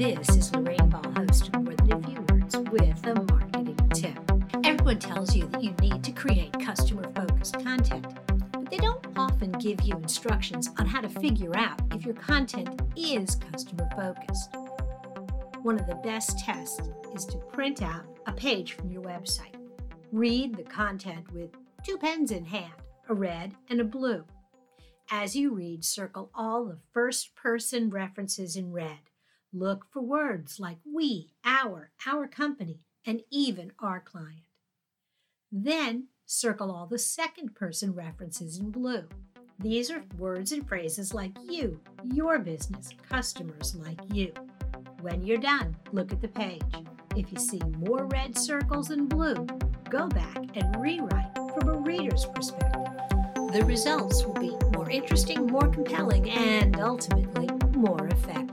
This is Lorraine Ball, host of More Than a Few Words with a marketing tip. Everyone tells you that you need to create customer focused content, but they don't often give you instructions on how to figure out if your content is customer focused. One of the best tests is to print out a page from your website. Read the content with two pens in hand, a red and a blue. As you read, circle all the first person references in red. Look for words like we, our, our company, and even our client. Then circle all the second person references in blue. These are words and phrases like you, your business, customers like you. When you're done, look at the page. If you see more red circles than blue, go back and rewrite from a reader's perspective. The results will be more interesting, more compelling, and ultimately more effective.